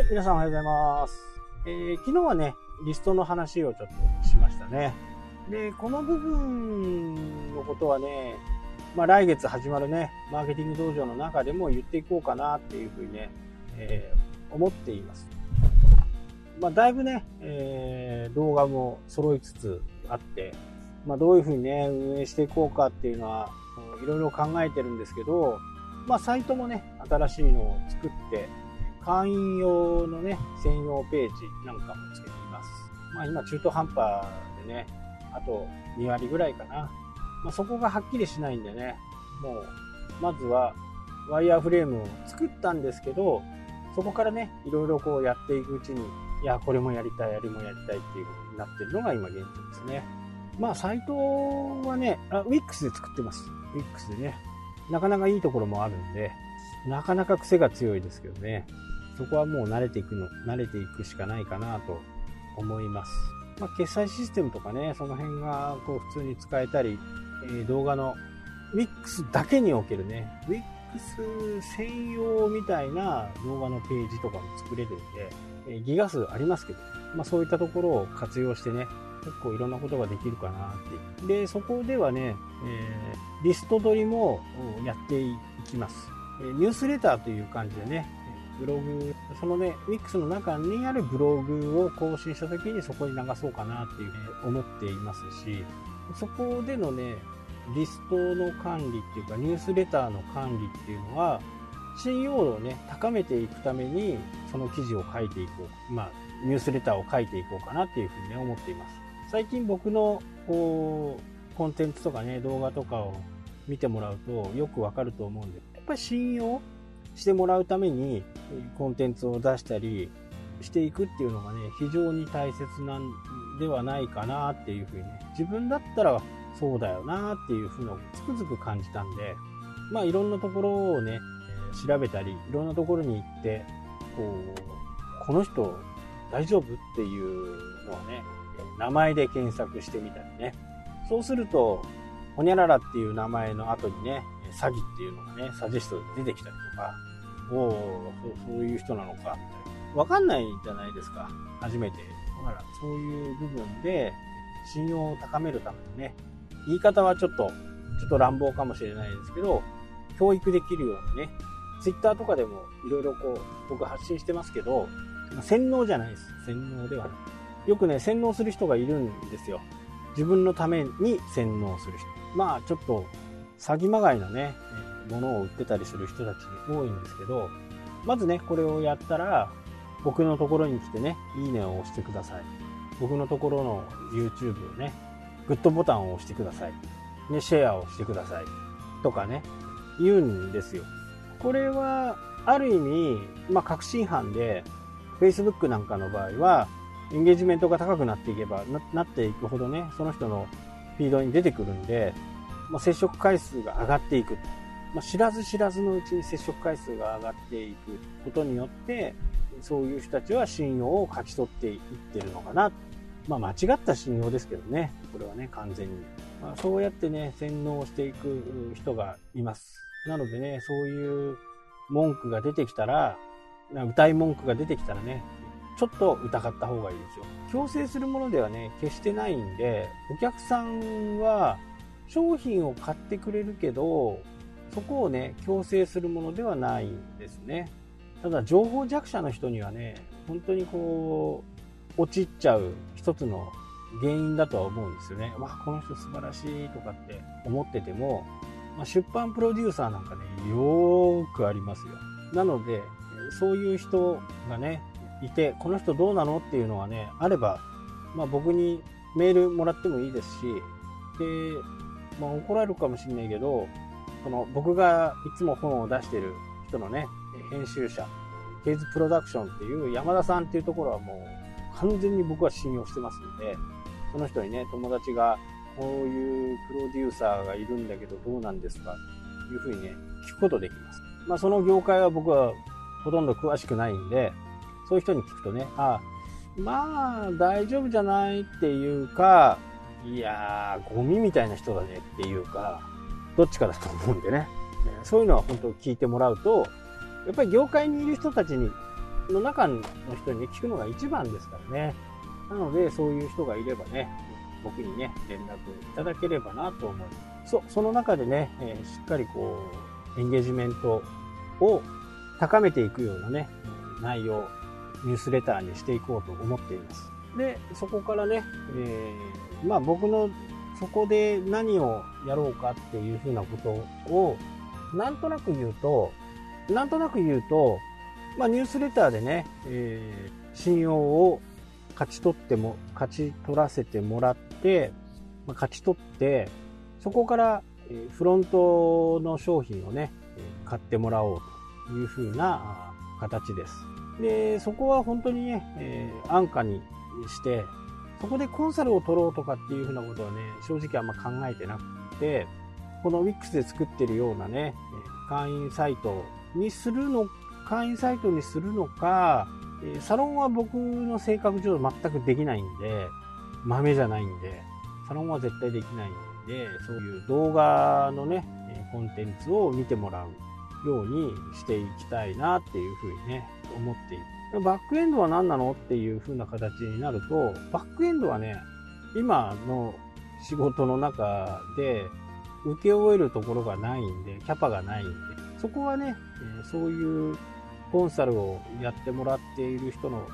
い、皆さんおはようございます。えー昨日はね、リストの話をちょっとしましたね。で、この部分のことはね、まあ来月始まるね、マーケティング道場の中でも言っていこうかなっていうふうにね、えー思っています。まあだいぶね、えー動画も揃いつつあって、まあどういうふうにね、運営していこうかっていうのは、いろいろ考えてるんですけど、まあサイトもね、新しいのを作って、会員用のね、専用ページなんかもつけています。まあ今中途半端でね、あと2割ぐらいかな。まあそこがはっきりしないんでね、もう、まずはワイヤーフレームを作ったんですけど、そこからね、いろいろこうやっていくうちに、いや、これもやりたい、あれもやりたいっていう風になってるのが今現状ですね。まあサイトはね、あ Wix で作ってます。Wix でね。なかなかいいところもあるんで、なかなか癖が強いですけどね。そこはもう慣れていくの、慣れていくしかないかなと思います。まあ、決済システムとかね、その辺がこう普通に使えたり、えー動画の Wix だけにおけるね、Wix 専用みたいな動画のページとかも作れるんで、えーギガ数ありますけど、まあ、そういったところを活用してね、結構いろんなことができるかなって。で、そこではね、えーリスト取りもやっていきます。ニュースレターという感じでね、ブログ、そのね、Wix の中にあるブログを更新した時にそこに流そうかなっていうふうに思っていますし、そこでのね、リストの管理っていうか、ニュースレターの管理っていうのは、信用度をね、高めていくために、その記事を書いていこう。まあ、ニュースレターを書いていこうかなっていうふうにね、思っています。最近僕の、こう、コンテンツとかね、動画とかを見てもらうとよくわかると思うんで、やっぱり信用してもらうためにコンテンツを出したりしていくっていうのがね、非常に大切なんではないかなっていうふうにね、自分だったらそうだよなっていうふうのをつくづく感じたんで、まあいろんなところをね、調べたり、いろんなところに行って、こう、この人大丈夫っていうのをね、名前で検索してみたりね。そうすると、ほにゃららっていう名前の後にね、詐欺っていうのがね、サジェストで出てきたりとか、おおそういう人なのか、みたいな。わかんないじゃないですか。初めて。だから、そういう部分で、信用を高めるためのね、言い方はちょっと、ちょっと乱暴かもしれないですけど、教育できるようにね、ツイッターとかでもいろいろこう、僕発信してますけど、洗脳じゃないです。洗脳ではない。よくね、洗脳する人がいるんですよ。自分のために洗脳する人。まあ、ちょっと、詐欺まがいのね、ものを売ってたりする人たち多いんですけど、まずね、これをやったら、僕のところに来てね、いいねを押してください。僕のところの YouTube をね、グッドボタンを押してください。ね、シェアをしてください。とかね、言うんですよ。これは、ある意味、まあ、確信犯で、Facebook なんかの場合は、エンゲージメントが高くなっていけばな、なっていくほどね、その人のフィードに出てくるんで、まあ、接触回数が上がっていく。まあ、知らず知らずのうちに接触回数が上がっていくことによって、そういう人たちは信用を勝ち取っていってるのかな。まあ、間違った信用ですけどね。これはね、完全に。まあ、そうやってね、洗脳していく人がいます。なのでね、そういう文句が出てきたら、な歌い文句が出てきたらね、ちょっと疑った方がいいですよ。強制するものではね、決してないんで、お客さんは商品を買ってくれるけど、そこをね、強制するものではないんですね。ただ、情報弱者の人にはね、本当にこう、陥っちゃう一つの原因だとは思うんですよね。わあ、この人素晴らしいとかって思ってても、まあ、出版プロデューサーなんかね、よーくありますよ。なので、そういう人がね、いて、この人どうなのっていうのがね、あれば、まあ僕にメールもらってもいいですし、で、まあ怒られるかもしれないけど、その僕がいつも本を出してる人のね、編集者、ケイズプロダクションっていう山田さんっていうところはもう完全に僕は信用してますんで、その人にね、友達がこういうプロデューサーがいるんだけどどうなんですかというふうにね、聞くことできます。まあその業界は僕はほとんど詳しくないんで、そういう人に聞くとね、ああまあ大丈夫じゃないっていうか、いやー、ゴミみたいな人だねっていうか、どっちかだと思うんでね。そういうのは本当聞いてもらうと、やっぱり業界にいる人たちにの中の人に、聞くのが一番ですからね。なので、そういう人がいればね、僕にね、連絡いただければなと思います。そ、その中でね、えー、しっかりこう、エンゲージメントを高めていくようなね、内容、ニュースレターにしていこうと思っています。で、そこからね、えー、まあ僕のそこで何をやろうかっていうふうなことを、なんとなく言うと、なんとなく言うと、まあニュースレターでね、えー、信用を勝ち取っても、勝ち取らせてもらって、まあ、勝ち取って、そこからフロントの商品をね、買ってもらおうというふうな形です。で、そこは本当にね、えー、安価にして、そこでコンサルを取ろうとかっていうふうなことはね、正直あんま考えてなくて、この Wix で作ってるようなね、会員サイトにするの、会員サイトにするのか、サロンは僕の性格上全くできないんで、豆じゃないんで、サロンは絶対できないんで、そういう動画のね、コンテンツを見てもらうようにしていきたいなっていうふうにね、思っている。バックエンドは何なのっていう風な形になると、バックエンドはね、今の仕事の中で受け終えるところがないんで、キャパがないんで、そこはね、そういうコンサルをやってもらっている人の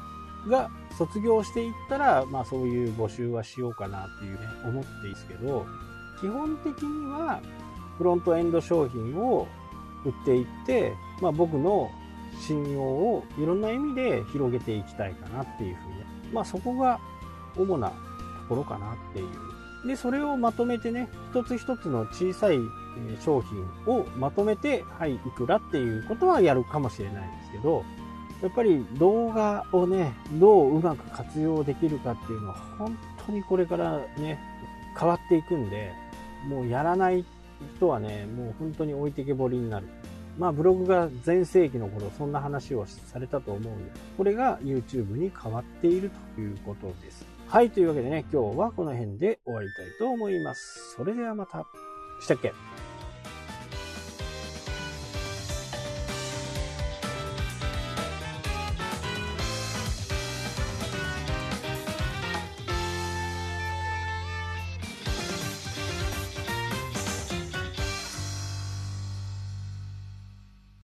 が卒業していったら、まあそういう募集はしようかなっていうね、思っていいですけど、基本的にはフロントエンド商品を売っていって、まあ僕の信用をいろんな意味で広げていきたいかなっていうふうに、まあそこが主なところかなっていう。で、それをまとめてね、一つ一つの小さい商品をまとめて、はい、いくらっていうことはやるかもしれないんですけど、やっぱり動画をね、どううまく活用できるかっていうのは本当にこれからね、変わっていくんで、もうやらない人はね、もう本当に置いてけぼりになる。まあブログが全盛期の頃そんな話をされたと思うんで、これが YouTube に変わっているということです。はい、というわけでね、今日はこの辺で終わりたいと思います。それではまた。したっけ？